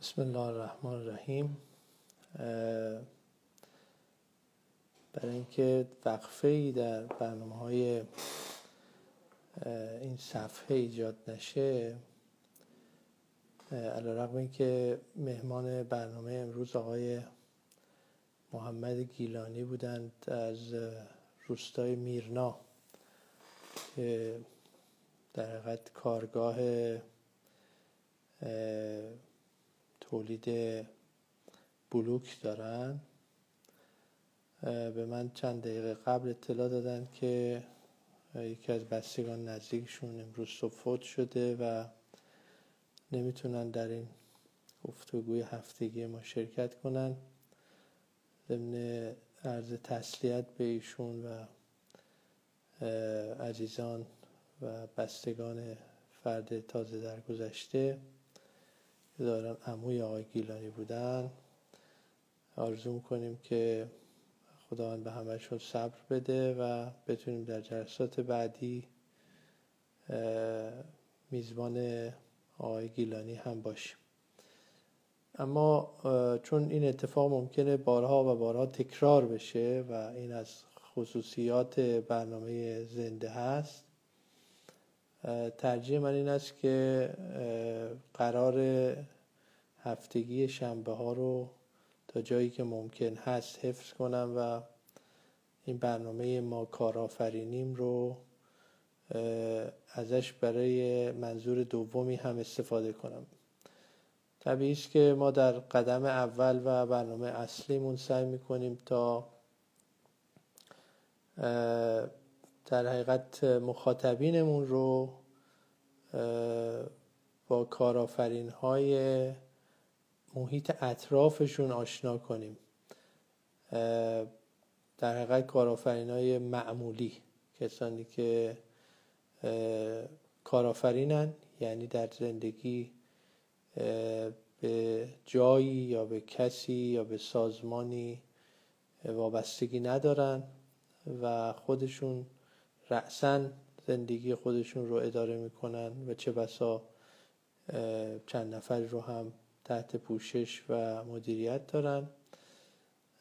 بسم الله الرحمن الرحیم. برای اینکه وقفه ای در برنامه های این صفحه ایجاد نشه علا رقم اینکه مهمان برنامه امروز آقای محمد گیلانی بودند از روستای میرنا که در حقیقت کارگاه تولید بلوک دارن. به من چند دقیقه قبل اطلاع دادن که یکی از بستگان نزدیکشون امروز صبح فوت شده و نمی‌تونن در این گفتگوی هفتگی ما شرکت کنن. ضمن عرض تسلیت به ایشون و عزیزان و بستگان فرد تازه در گذشته دارن عموی آقای گیلانی بودن. آرزو می‌کنیم که خداوند به همشون صبر بده و بتونیم در جلسات بعدی میزبان آقای گیلانی هم باشیم. اما چون این اتفاق ممکنه بارها و بارها تکرار بشه و این از خصوصیات برنامه زنده هست ترجیح من این است که قرار هفتگی شنبه ها رو تا جایی که ممکن هست حفظ کنم و این برنامه ما کارآفرینیم رو ازش برای منظور دومی هم استفاده کنم. طبیعی است که ما در قدم اول و برنامه اصلیمون سعی می‌کنیم تا در حقیقت مخاطبینمون رو با کارآفرین های محیط اطرافشون آشنا کنیم. در حقیقت کارآفرین های معمولی کسانی که کارآفرینن یعنی در زندگی به جایی یا به کسی یا به سازمانی وابستگی ندارن و خودشون رأسا زندگی خودشون رو اداره می‌کنن و چه بسا چند نفر رو هم تحت پوشش و مدیریت دارن.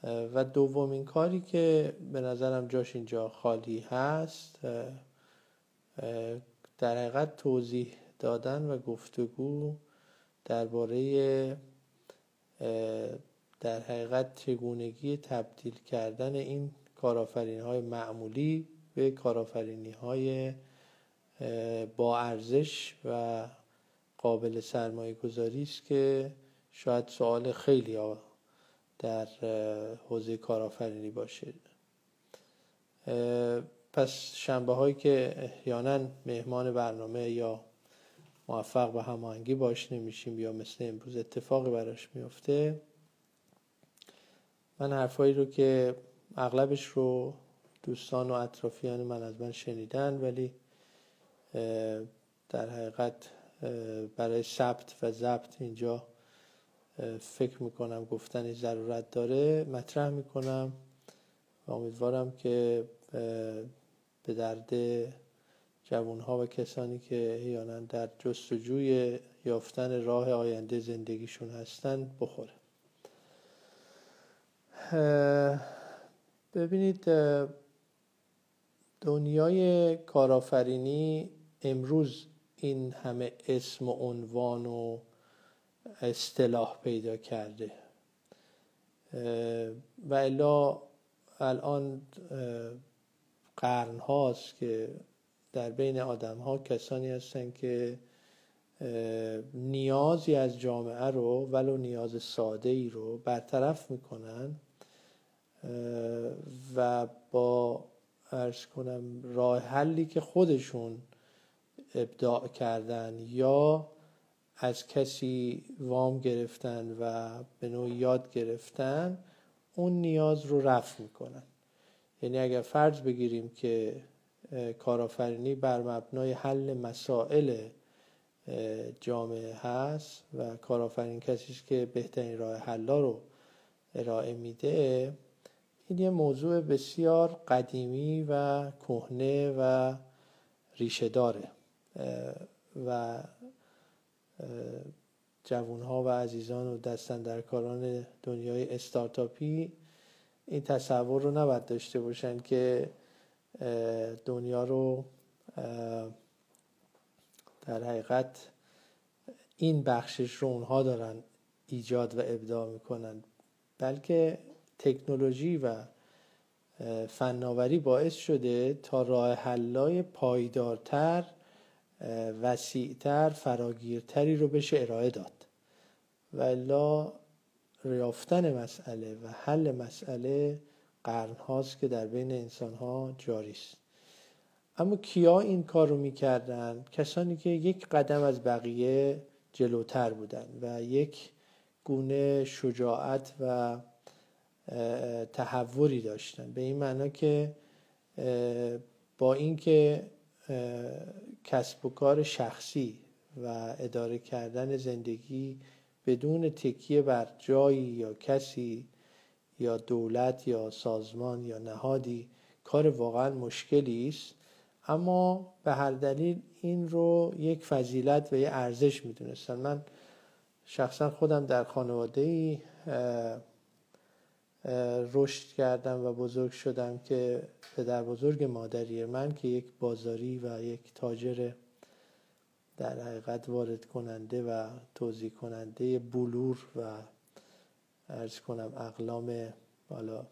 و دومین کاری که به نظرم جاش اینجا خالی هست در حقیقت توضیح دادن و گفتگو درباره در حقیقت چگونگی تبدیل کردن این کارآفرینی های معمولی به کارآفرینی های با ارزش و قابل سرمایه گذاری است که شاید سوال خیلی ها در حوزه کارآفرینی باشه. پس شنبه هایی که احیانا مهمان برنامه یا موفق به هماهنگی باش نمیشیم یا مثل امروز اتفاقی براش میفته من حرفایی رو که اغلبش رو دوستان و اطرافیان من از من شنیدن ولی در حقیقت برای ثبت و ضبط اینجا فکر می‌کنم گفتنی ضرورت داره. مطرح می‌کنم و امیدوارم که به درد جوانها و کسانی که احیانا در جستجوی یافتن راه آینده زندگیشون هستن بخوره. ببینید دنیای کارآفرینی امروز این همه اسم و عنوان و اصطلاح پیدا کرده. و الا الان قرن هاست که در بین آدم ها کسانی هستن که نیازی از جامعه رو ولو نیاز ساده ای رو برطرف می‌کنن و با ارز کنم راه حلی که خودشون ابداع کردن یا از کسی وام گرفتن و به نوع یاد گرفتن اون نیاز رو رفع می‌کنن. یعنی اگر فرض بگیریم که کارآفرینی بر مبنای حل مسائل جامعه هست و کارآفرین کسی که بهترین راه حلا رو ارائه میده این یه موضوع بسیار قدیمی و کهنه و ریشه داره و جوانها و عزیزان و دستندرکاران دنیای استارتاپی این تصور رو نباید داشته باشن که دنیا رو در حقیقت این بخشش رو اونها دارن ایجاد و ابداع می‌کنن بلکه تکنولوژی و فناوری باعث شده تا راه حلای پایدارتر وسیعتر فراگیرتری رو بشه ارائه داد. و الا ریافتن مسئله و حل مسئله قرن هاست که در بین انسان ها جاری است. اما کیا این کار رو می‌کردن؟ کسانی که یک قدم از بقیه جلوتر بودن و یک گونه شجاعت و تحوری داشتن. به این معنا که با اینکه کسب و کار شخصی و اداره کردن زندگی بدون تکیه بر جایی یا کسی یا دولت یا سازمان یا نهادی کار واقعا مشکلی است. اما به هر دلیل این رو یک فضیلت و یک ارزش می‌دونستن. من شخصا خودم در خانواده ای رشد کردم و بزرگ شدم که پدر بزرگ مادری من که یک بازاری و یک تاجر در حقیقت وارد کننده و توضیح کننده بلور و ارز کنم اقلام بالا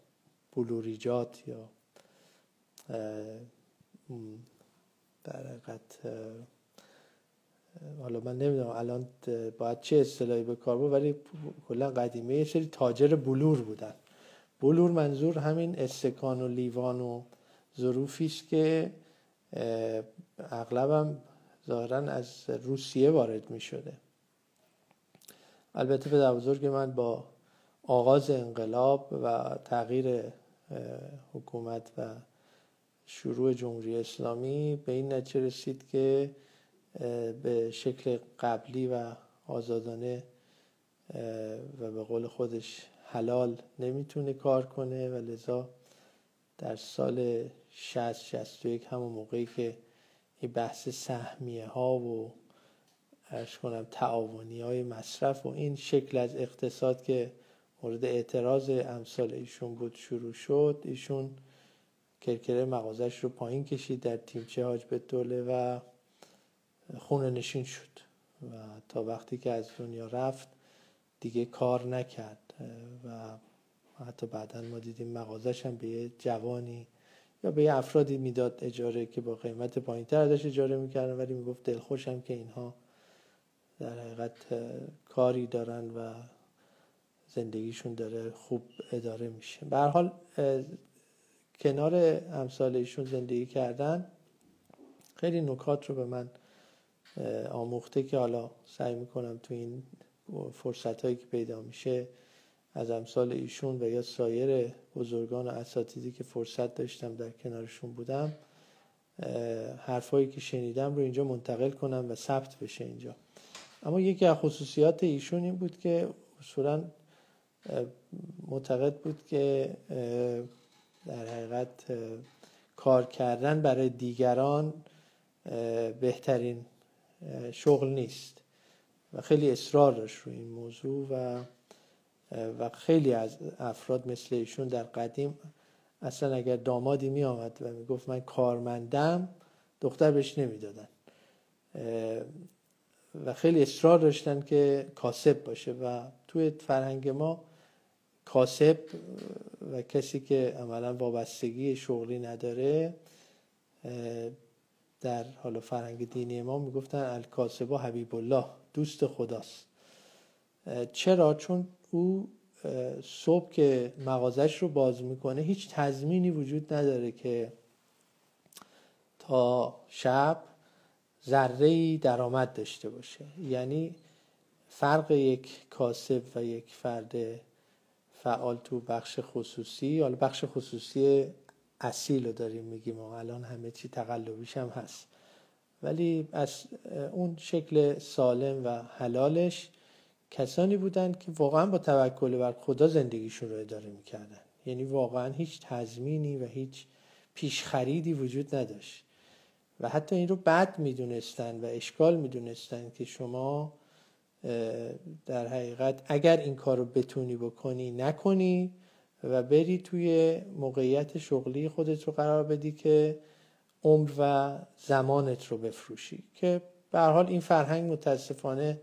بلوریجات یا در حقیقت حالا من نمی‌دونم الان باید چه اصطلاحی به کار بود ولی کلا قدیمه یه سری تاجر بلور بودن. بلور منظور همین استکان و لیوان و ظروفی است که اغلبم ظاهرا از روسیه وارد می شده البته پدر بزرگ من با آغاز انقلاب و تغییر حکومت و شروع جمهوری اسلامی به این نتیجه رسید که به شکل قبلی و آزادانه و به قول خودش حلال نمی‌تونه کار کنه و لذا در سال 60 61 همون موقعی که این بحث سهمیه ها و ارش کنم تعاونی های مصرف و این شکل از اقتصاد که مورد اعتراض امثال ایشون بود شروع شد ایشون کرکره مغازش رو پایین کشید در تیمچه حاج به دوله و خونه نشین شد و تا وقتی که از دنیا رفت دیگه کار نکرد. و حتی بعدا ما دیدیم مغازش هم به یه جوانی یا به یه افرادی می‌داد اجاره که با قیمت پایین تر ازش اجاره می‌کردن ولی می‌گفت دلخوشم که اینها در حقیقت کاری دارن و زندگیشون داره خوب اداره میشه. به حال کنار امثال ایشون زندگی کردن خیلی نکات رو به من آموخته که حالا سعی می‌کنم تو این فرصت هایی که پیدا میشه از امثال ایشون و یا سایر بزرگان و اساتیدی که فرصت داشتم در کنارشون بودم حرفایی که شنیدم رو اینجا منتقل کنم و ثبت بشه اینجا. اما یکی از خصوصیات ایشون این بود که اصولا معتقد بود که در حقیقت کار کردن برای دیگران بهترین شغل نیست و خیلی اصرار داشت رو این موضوع و و خیلی از افراد مثل ایشون در قدیم اصلا اگر دامادی می آمد و می گفت من کارمندم دختر بهش نمی‌دادن. و خیلی اصرار داشتن که کاسب باشه و توی فرهنگ ما کاسب و کسی که عملا وابستگی شغلی نداره در حالا فرهنگ دینی ما می‌گفتن الکاسبا حبیب الله دوست خداست. چرا؟ چون او صبح که مغازش رو باز می‌کنه هیچ تضمینی وجود نداره که تا شب ذره درآمد داشته باشه. یعنی فرق یک کاسب و یک فرد فعال تو بخش خصوصی حالا بخش خصوصی اصیل رو داریم میگیم و الان همه چی تقلبیش هم هست. ولی از اون شکل سالم و حلالش کسانی بودند که واقعا با توکل بر خدا زندگیشون رو اداره می‌کردن. یعنی واقعا هیچ تضمینی و هیچ پیشخریدی وجود نداشت. و حتی این رو بد می‌دونستن و اشکال می‌دونستن که شما در حقیقت اگر این کار رو بتونی بکنی نکنی و بری توی موقعیت شغلی خودت رو قرار بدی که عمر و زمانت رو بفروشی. که به حال این فرهنگ متاسفانه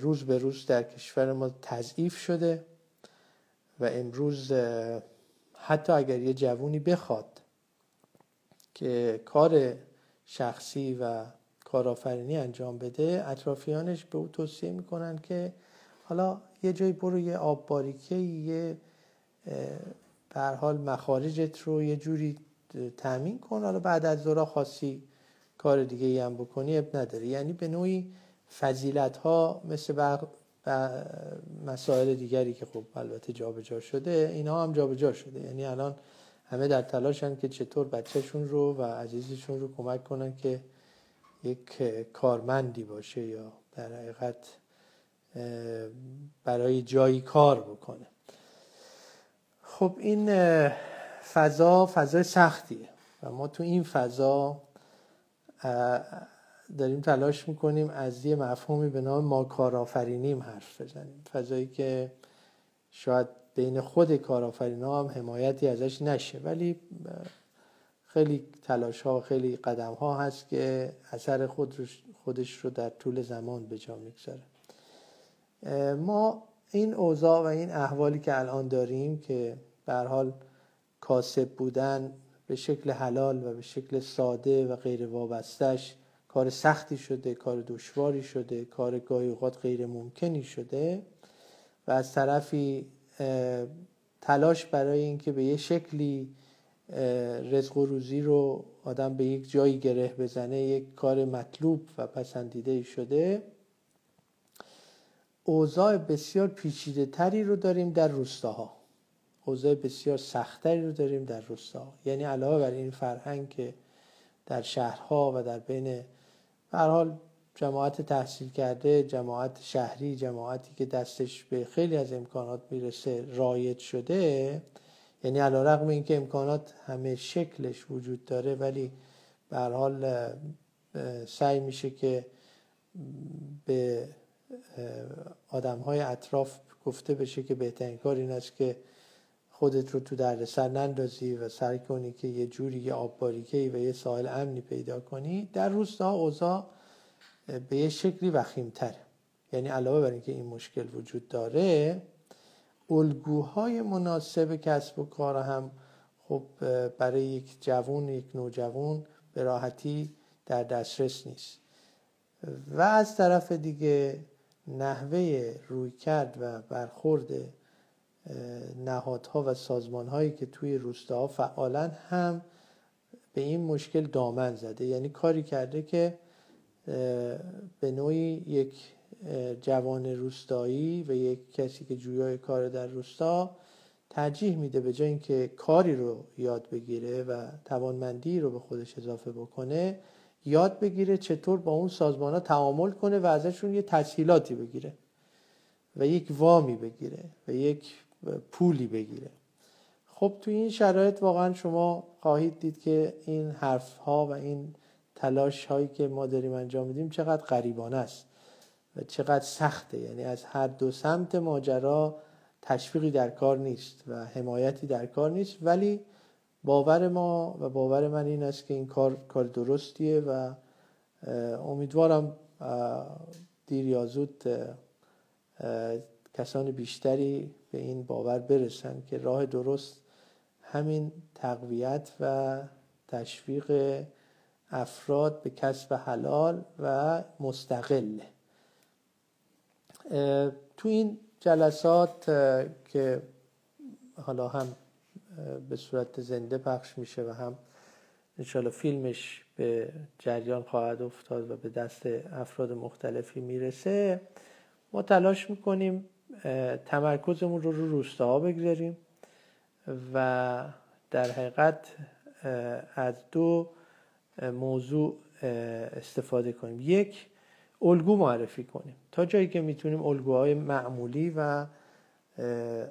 روز به روز در کشور ما تضعیف شده و امروز حتی اگر یه جوونی بخواد که کار شخصی و کارآفرینی انجام بده اطرافیانش به او توصیه می‌کنن که حالا یه جایی برو یه آب باریکه یه در حال مخارجت رو یه جوری تأمین کن حالا بعد از ظهر خاصی کار دیگه ای هم بکنی اب نداره. یعنی به نوعی فضیلت ها مثل بق... مسائل دیگری که خب البته جابجا شده اینا هم جابجا شده. یعنی الان همه در تلاشن که چطور بچهشون رو و عزیزشون رو کمک کنن که یک کارمندی باشه یا در حقیقت برای جایی کار بکنه. خب این فضا فضای سختیه و ما تو این فضا داریم تلاش می‌کنیم از یه مفهومی به نام ما کارآفرینیم حرف بزنیم. فضایی که شاید بین خود کارآفرین هم حمایتی ازش نشه ولی خیلی تلاش ها خیلی قدم ها هست که اثر خود خودش رو در طول زمان به جا می‌گذاره. ما این اوضاع و این احوالی که الان داریم که به حال کاسب بودن به شکل حلال و به شکل ساده و غیر وابستش کار سختی شده کار دشواری شده کار گاهی اوقات غیر ممکنی شده و از طرفی تلاش برای اینکه به یه شکلی رزق و روزی رو آدم به یک جایی گره بزنه یک کار مطلوب و پسندیده شده اوضاع بسیار پیچیده تری رو داریم در روستاها. اوضاع بسیار سختری رو داریم در روستاها. یعنی علاوه بر این فرهنگ که در شهرها و در بین هر حال جماعت تحصیل کرده جماعت شهری جماعتی که دستش به خیلی از امکانات می‌رسه رایت شده یعنی علا رقم این که امکانات همه شکلش وجود داره ولی به حال سعی میشه که به آدم های اطراف گفته بشه که بهترین کار این است که خودت رو تو دردسر نندازی و سعی کنی که یه جوری یه آبباریکهی و یه ساحل امنی پیدا کنی در روستا اوضاع به یه شکلی وخیمتره. یعنی علاوه بر اینکه این مشکل وجود داره الگوهای مناسب کسب و کار هم خب برای یک جوون یک نوجوان به راحتی در دسترس نیست. و از طرف دیگه نحوه روی کرد و برخورد نهادها و سازمانهایی که توی روستاها فعالن هم به این مشکل دامن زده. یعنی کاری کرده که به نوعی یک جوان روستایی و یک کسی که جویای کار در روستا ترجیح میده به جای اینکه کاری رو یاد بگیره و توانمندی رو به خودش اضافه بکنه یاد بگیره چطور با اون سازمان ها تعامل کنه و ازشون یه تسهیلاتی بگیره و یک وامی بگیره و یک پولی بگیره. خب تو این شرایط واقعا شما خواهید دید که این حرف ها و این تلاش هایی که ما داریم انجام میدیم چقدر غریبانه است و چقدر سخته. یعنی از هر دو سمت ماجرا تشویقی در کار نیست و حمایتی در کار نیست. ولی باور ما و باور من این است که این کار کار درستیه و امیدوارم دیر یا زود کسان بیشتری به این باور برسن که راه درست همین تقویت و تشویق افراد به کسب حلال و مستقله تو این جلسات که حالا هم به صورت زنده پخش میشه و هم انشالله فیلمش به جریان خواهد افتاد و به دست افراد مختلفی می‌رسه ما تلاش می‌کنیم تمرکزمون رو رو روستاها بگذاریم و در حقیقت از دو موضوع استفاده کنیم. یک الگو معرفی کنیم. تا جایی که می‌تونیم الگوهای معمولی و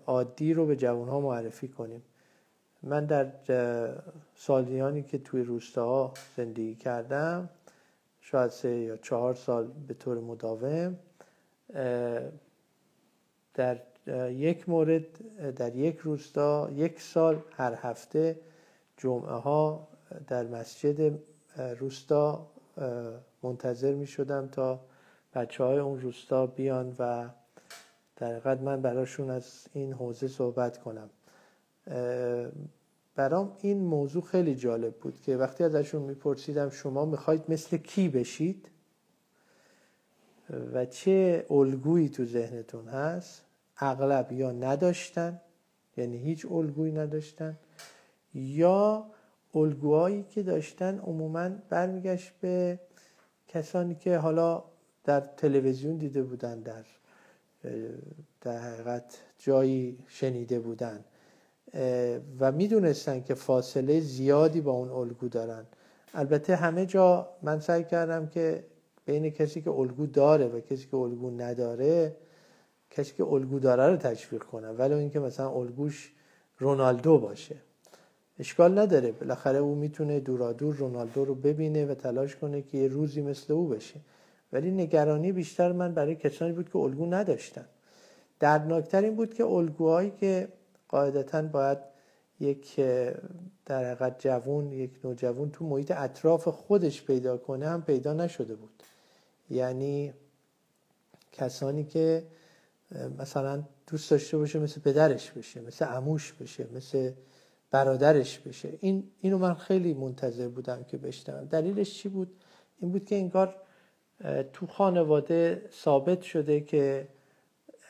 عادی رو به جوانها معرفی کنیم. من در سالیانی که توی روستاها زندگی کردم شاید سه یا چهار سال به طور مداوم در یک مورد در یک روستا یک سال هر هفته جمعه ها در مسجد روستا منتظر می شدم تا بچه های اون روستا بیان و در من براشون از این حوزه صحبت کنم. برام این موضوع خیلی جالب بود که وقتی ازشون میپرسیدم شما می‌خواید مثل کی بشید و چه الگویی تو ذهنتون هست؟ اغلب یا نداشتن یعنی هیچ الگویی نداشتن یا الگوهایی که داشتن عموما برمیگشت به کسانی که حالا در تلویزیون دیده بودن در در حقیقت جایی شنیده بودن و می‌دونستن که فاصله زیادی با اون الگو دارن. البته همه جا من سعی کردم که بین کسی که الگو داره و کسی که الگو نداره کسی که الگو داره رو تشویق کنم. ولی اینکه مثلا الگوش رونالدو باشه. اشکال نداره. بالاخره او می‌تونه دورادور رونالدو رو ببینه و تلاش کنه که یه روزی مثل او بشه. ولی نگرانی بیشتر من برای کسانی بود که الگو نداشتن. دردناکتر این بود که الگوهایی که قاعدتا باید یک در حقیقت جوون یک نوجوان تو محیط اطراف خودش پیدا کنه هم پیدا نشده بود. یعنی کسانی که مثلا دوست داشته باشه مثل پدرش بشه مثل عموش بشه مثل برادرش بشه. این اینو من خیلی منتظر بودم که بشنوم. دلیلش چی بود؟ این بود که انگار تو خانواده ثابت شده که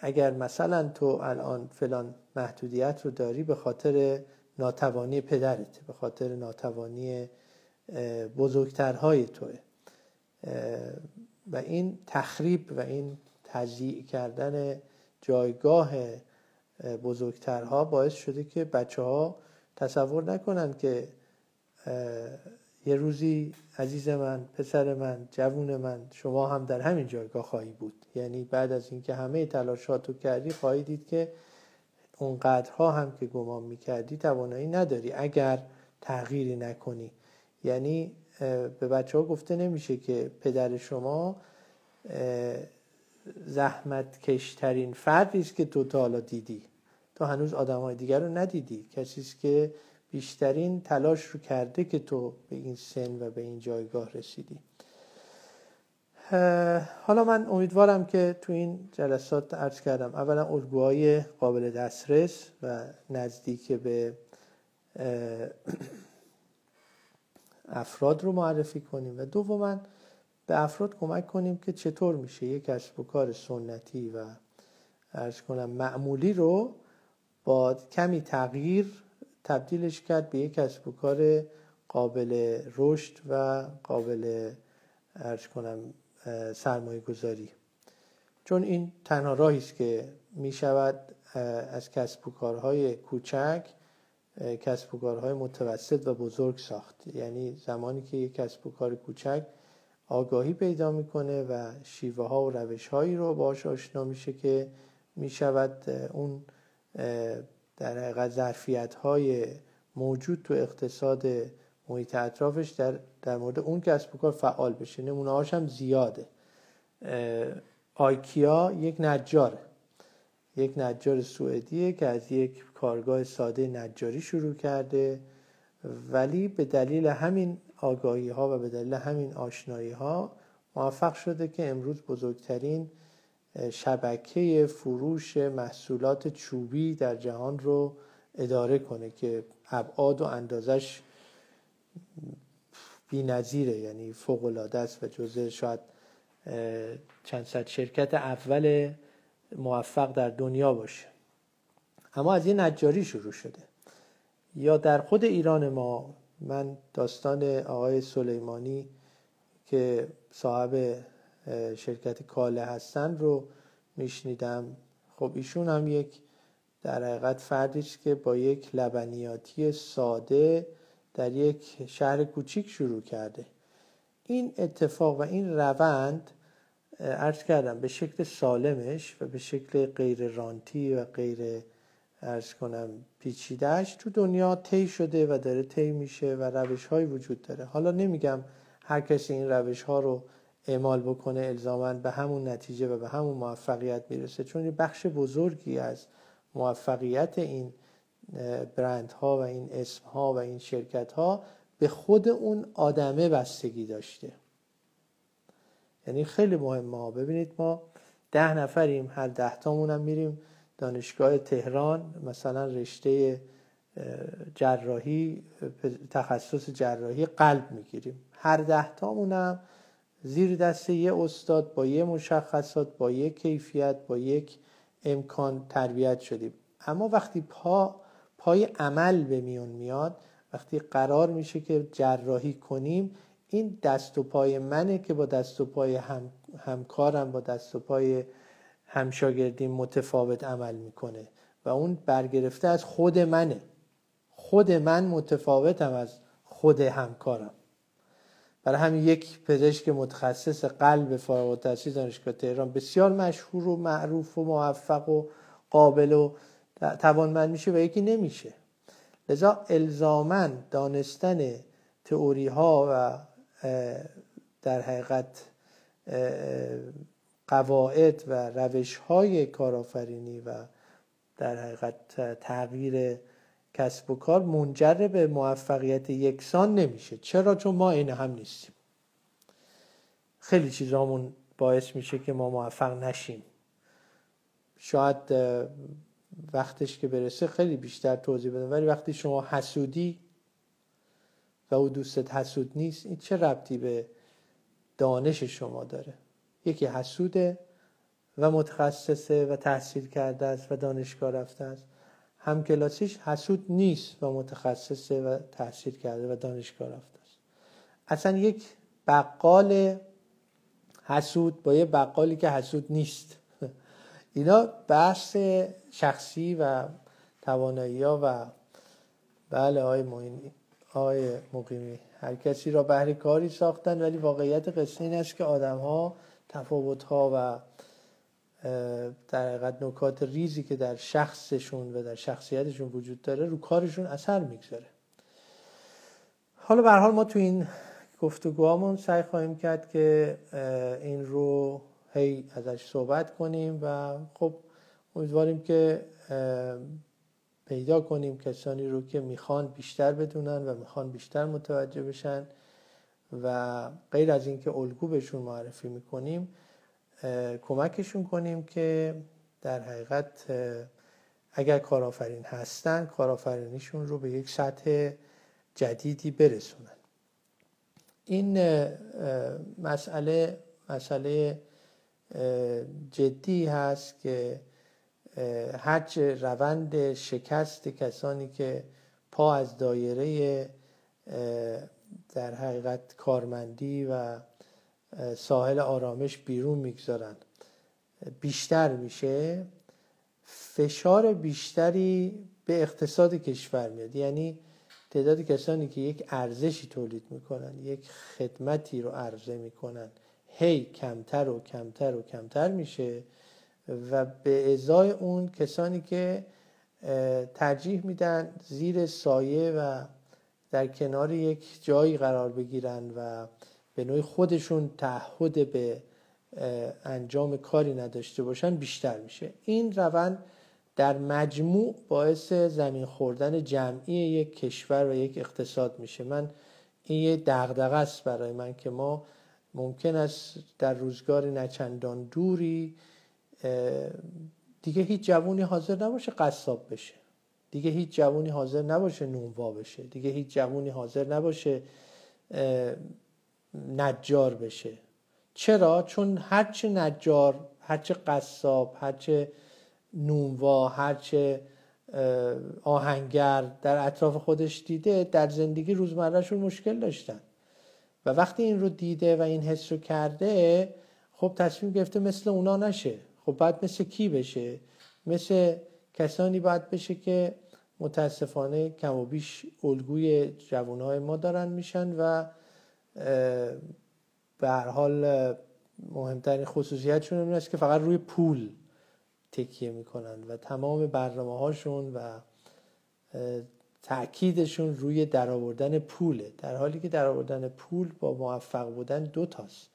اگر مثلا تو الان فلان محدودیت رو داری به خاطر ناتوانی پدرت به خاطر ناتوانی بزرگترهای توه. و این تخریب و این تضییع کردن جایگاه بزرگترها باعث شده که بچه ها تصور نکنن که یه روزی عزیز من پسر من جوون من شما هم در همین جایگاه خواهی بود. یعنی بعد از اینکه همه تلاشاتو کردی خواهی دید که اونقدرها هم که گمان می‌کردی توانایی نداری اگر تغییری نکنی. یعنی به بچه ها گفته نمیشه که پدر شما زحمت کشترین فردی است که تو تا حالا دیدی. تو هنوز آدم های دیگر رو ندیدی. کسی است که بیشترین تلاش رو کرده که تو به این سن و به این جایگاه رسیدی. حالا من امیدوارم که تو این جلسات عرض کردم. اولا الگوهای قابل دسترس و نزدیک به افراد رو معرفی کنیم و دوما به افراد کمک کنیم که چطور میشه یک کسب و کار سنتی و ارز کنم معمولی رو با کمی تغییر تبدیلش کرد به یک کسب و کار قابل رشد و قابل ارز کنم سرمایه گذاری چون این تنها راهی است که می شود از کسب و کارهای کوچک کسب و کارهای متوسط و بزرگ ساخت. یعنی زمانی که یک کسب و کار کوچک آگاهی پیدا می‌کنه و شیوه ها و روش هایی رو باش آشنا میشه که می شود اون در حقیقت ظرفیت های موجود تو اقتصاد محیط اطرافش در, در مورد اون کسب و کار فعال بشه. نمونه هاش هم زیاده. آیکیا یک نجاره یک نجار سوئدیه که از یک کارگاه ساده نجاری شروع کرده. ولی به دلیل همین آگاهی ها و به دلیل همین آشنایی ها موفق شده که امروز بزرگترین شبکه فروش محصولات چوبی در جهان رو اداره کنه که ابعاد و اندازش بی نظیره یعنی فوق العاده است و جزء شاید چند صد شرکت اول موفق در دنیا باشه. اما از یه نجاری شروع شده. یا در خود ایران ما من داستان آقای سلیمانی که صاحب شرکت کاله هستن رو میشنیدم. خب ایشون هم یک در حقیقت فردی که با یک لبنیاتی ساده در یک شهر کوچیک شروع کرده. این اتفاق و این روند ارز کردم به شکل سالمش و به شکل غیر رانتی و غیر ارز کنم پیچیدهش تو دنیا طی شده و داره طی میشه و روش های وجود داره. حالا نمیگم هر کسی این روش ها رو اعمال بکنه الزاما به همون نتیجه و به همون موفقیت می‌رسه چون یه بخش بزرگی از موفقیت این برند ها و این اسم ها و این شرکت ها به خود اون آدمه بستگی داشته. یعنی خیلی مهمه ها ببینید ما ده نفریم هر ده تامون هم میریم دانشگاه تهران مثلا رشته جراحی تخصص جراحی قلب می‌گیریم. هر ده تامون هم زیر دست یه استاد با یه مشخصات با یک کیفیت با یک امکان تربیت شدیم. اما وقتی پا پای عمل به میون میاد وقتی قرار میشه که جراحی کنیم این دست و پای منه که با دست و پای هم، همکارم با دست و پای همشاگردیم متفاوت عمل می‌کنه و اون برگرفته از خود منه. خود من متفاوتم از خود همکارم. برای همین یک پزشک متخصص قلب فارغ التحصیل دانشگاه تهران بسیار مشهور و معروف و موفق و قابل و توانمند میشه و یکی نمیشه. لذا الزاما دانستن تئوری ها و در حقیقت قواعد و روش های کارآفرینی و در حقیقت تغییر کسب و کار منجر به موفقیت یکسان نمیشه. چرا؟ چون ما این هم نیستیم. خیلی چیزامون باعث میشه که ما موفق نشیم. شاید وقتش که برسه خیلی بیشتر توضیح بدم. ولی وقتی شما حسودی و او دوستت حسود نیست این چه ربطی به دانش شما داره؟ یکی حسوده و متخصصه و تحصیل کرده است و دانشگاه رفته است. هم کلاسیش حسود نیست و متخصصه و تحصیل کرده و دانشگاه رفته است. اصلا یک بقال حسود با یه بقالی که حسود نیست. اینا بحث شخصی و توانایی ها و بله آقای موینی آقای مقیمی. هر کسی را بهر کاری ساختن ولی واقعیت قصه این است که آدم ها تفاوت ها و در حقیقت نکات ریزی که در شخصشون و در شخصیتشون وجود داره رو کارشون اثر می‌گذاره. حالا به حال ما تو این گفتگوهامون سعی خواهیم کرد که این رو هی ازش صحبت کنیم و خب امیدواریم که پیدا کنیم کسانی رو که می‌خوان بیشتر بدونن و می‌خوان بیشتر متوجه بشن و غیر از اینکه الگو بهشون معرفی می‌کنیم کمکشون کنیم که در حقیقت اگر کارآفرین هستن کارآفرینیشون رو به یک سطح جدیدی برسونن. این مسئله مسئله جدی هست که هرچه روند شکست کسانی که پا از دایره در حقیقت کارمندی و ساحل آرامش بیرون می‌گذارن. بیشتر میشه فشار بیشتری به اقتصاد کشور میاد. یعنی تعداد کسانی که یک ارزشی تولید می‌کنن یک خدمتی رو عرضه می‌کنن هی کمتر و کمتر و کمتر میشه. و به ازای اون کسانی که ترجیح میدن زیر سایه و در کنار یک جایی قرار بگیرن و به نوعی خودشون تعهد به انجام کاری نداشته باشن بیشتر میشه. این روند در مجموع باعث زمین خوردن جمعی یک کشور و یک اقتصاد میشه. من این یه دغدغه است برای من که ما ممکن است در روزگار نچندان دوری دیگه هیچ جوونی حاضر نباشه قصاب بشه. دیگه هیچ جوونی حاضر نباشه نونوا بشه. دیگه هیچ جوونی حاضر نباشه نجار بشه. چرا؟ چون هرچه نجار هرچه قصاب هرچه نونوا هرچه آهنگر در اطراف خودش دیده در زندگی روزمرهشون مشکل داشتن. و وقتی این رو دیده و این حس رو کرده خب تصمیم گرفته مثل اونا نشه. خب باید مثل کی بشه؟ مثل کسانی باید بشه که متاسفانه کم و بیش الگوی جوانهای ما دارن میشن و به هر حال مهمترین خصوصیتشون این است که فقط روی پول تکیه می‌کنن و تمام برنامه هاشون و تاکیدشون روی درآوردن پوله. در حالی که درآوردن پول با موفق بودن دو تاست.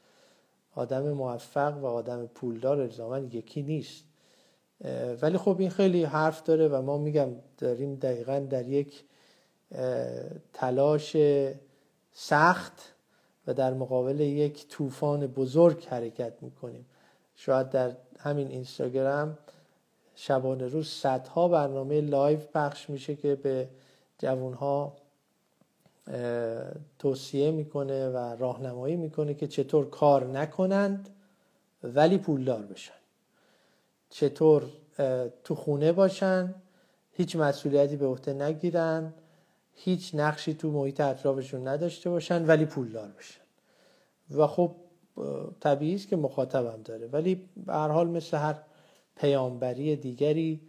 آدم موفق و آدم پولدار الزاما یکی نیست. ولی خب این خیلی حرف داره و ما میگم داریم دقیقا در یک تلاش سخت و در مقابل یک طوفان بزرگ حرکت می‌کنیم. شاید در همین اینستاگرام شبانه روز صدها برنامه live پخش میشه که به جوانها توصیه می‌کنه و راهنمایی می‌کنه که چطور کار نکنند ولی پولدار بشن. چطور تو خونه باشن هیچ مسئولیتی به عهده نگیرن هیچ نقشی تو محیط اطرافشون نداشته باشن ولی پولدار بشن. و خب طبیعی است که مخاطبم داره. ولی به هر حال مثل هر پیامبری دیگری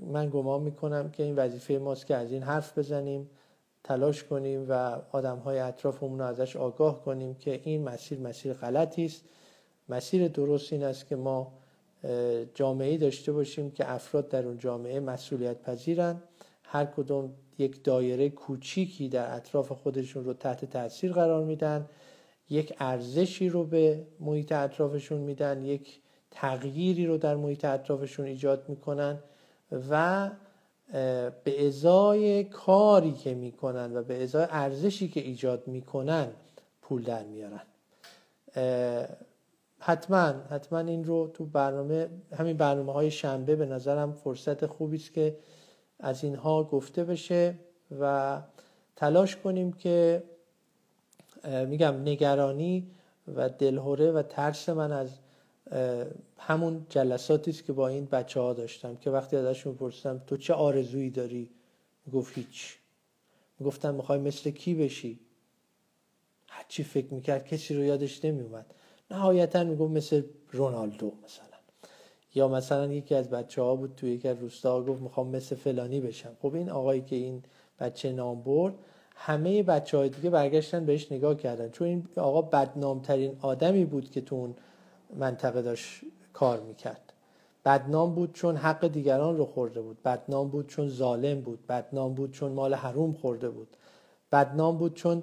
من گمان می‌کنم که این وظیفه ماست که از این حرف بزنیم. تلاش کنیم و آدم های اطرافمون رو ازش آگاه کنیم که این مسیر مسیر غلطی است. مسیر درست این است که ما جامعه داشته باشیم که افراد در اون جامعه مسئولیت پذیرن. هر کدوم یک دایره کوچیکی در اطراف خودشون رو تحت تاثیر قرار میدن. یک ارزشی رو به محیط اطرافشون میدن. یک تغییری رو در محیط اطرافشون ایجاد می‌کنن و به ازای کاری که می‌کنن و به ازای ارزشی که ایجاد می‌کنن پول در میارن. حتما حتما این رو تو برنامه همین برنامه های شنبه به نظرم فرصت خوبی است که از اینها گفته بشه و تلاش کنیم که میگم نگرانی و دلهوره و ترس من از همون جلساتی است که با این بچه ها داشتم که وقتی ازشون پرسیدم تو چه آرزویی داری؟ گفت هیچ. گفتم می‌خوای مثل کی بشی؟ هرچی فکر می‌کرد کسی رو یادش نمیومد نهایتا می‌گفت مثل رونالدو مثلا. یا مثلا یکی از بچه ها بود توی یکی از روستا گفت می‌خوام مثل فلانی بشم. خب این آقایی که این بچه نام برد همه بچه های دیگه برگشتن بهش نگاه کردن. چون این آقا بدنامترین آدمی بود که تو اون منطقه داشت کار می‌کرد. بدنام بود چون حق دیگران رو خورده بود. بدنام بود چون ظالم بود. بدنام بود چون مال حروم خورده بود. بدنام بود چون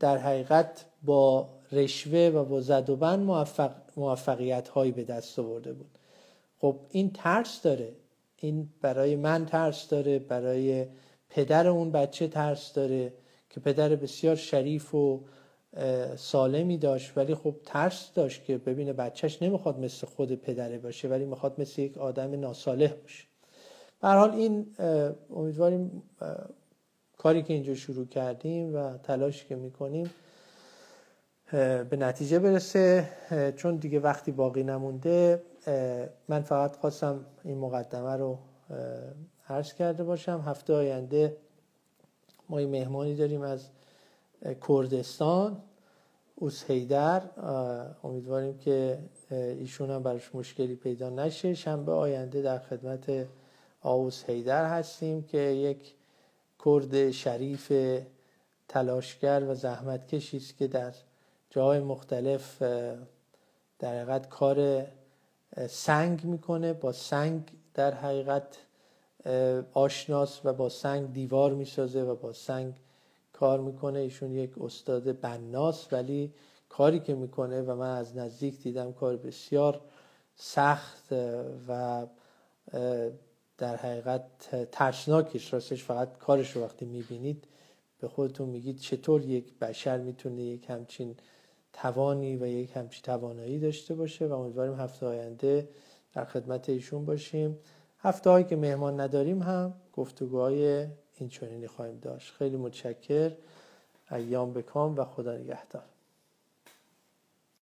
در حقیقت با رشوه و با زد و بند موفق، موفقیت هایی به دست آورده بود. خب این ترس داره. این برای من ترس داره. برای پدر اون بچه ترس داره که پدر بسیار شریف و سالمی داشت ولی خب ترس داشت که ببینه بچهش نمی‌خواد مثل خود پدره باشه ولی می‌خواد مثل یک آدم ناصالح باشه. به حال این امیدواریم کاری که اینجا شروع کردیم و تلاشی که می‌کنیم به نتیجه برسه. چون دیگه وقتی باقی نمونده من فقط خواستم این مقدمه رو عرض کرده باشم. هفته آینده ما این مهمانی داریم از کردستان اوس هیدر امیدواریم که ایشون هم براش مشکلی پیدا نشه. شنبه آینده در خدمت آوس هیدر هستیم که یک کرد شریف تلاشگر و زحمتکشی است که در جاهای مختلف در حقیقت کار سنگ می‌کنه. با سنگ در حقیقت آشناس و با سنگ دیوار می‌سازه و با سنگ کار می‌کنه. ایشون یک استاد بناس ولی کاری که می‌کنه و من از نزدیک دیدم کار بسیار سخت و در حقیقت ترسناکش. راستش فقط کارش رو وقتی می‌بینید به خودتون میگید چطور یک بشر می‌تونه یک همچین توانی و یک همچین توانایی داشته باشه و امیدواریم هفته آینده در خدمت ایشون باشیم. هفته هایی که مهمان نداریم هم گفتگوهای این چنینی خواهیم داشت. خیلی متشکر. ایام بکام و خدا نگهدار.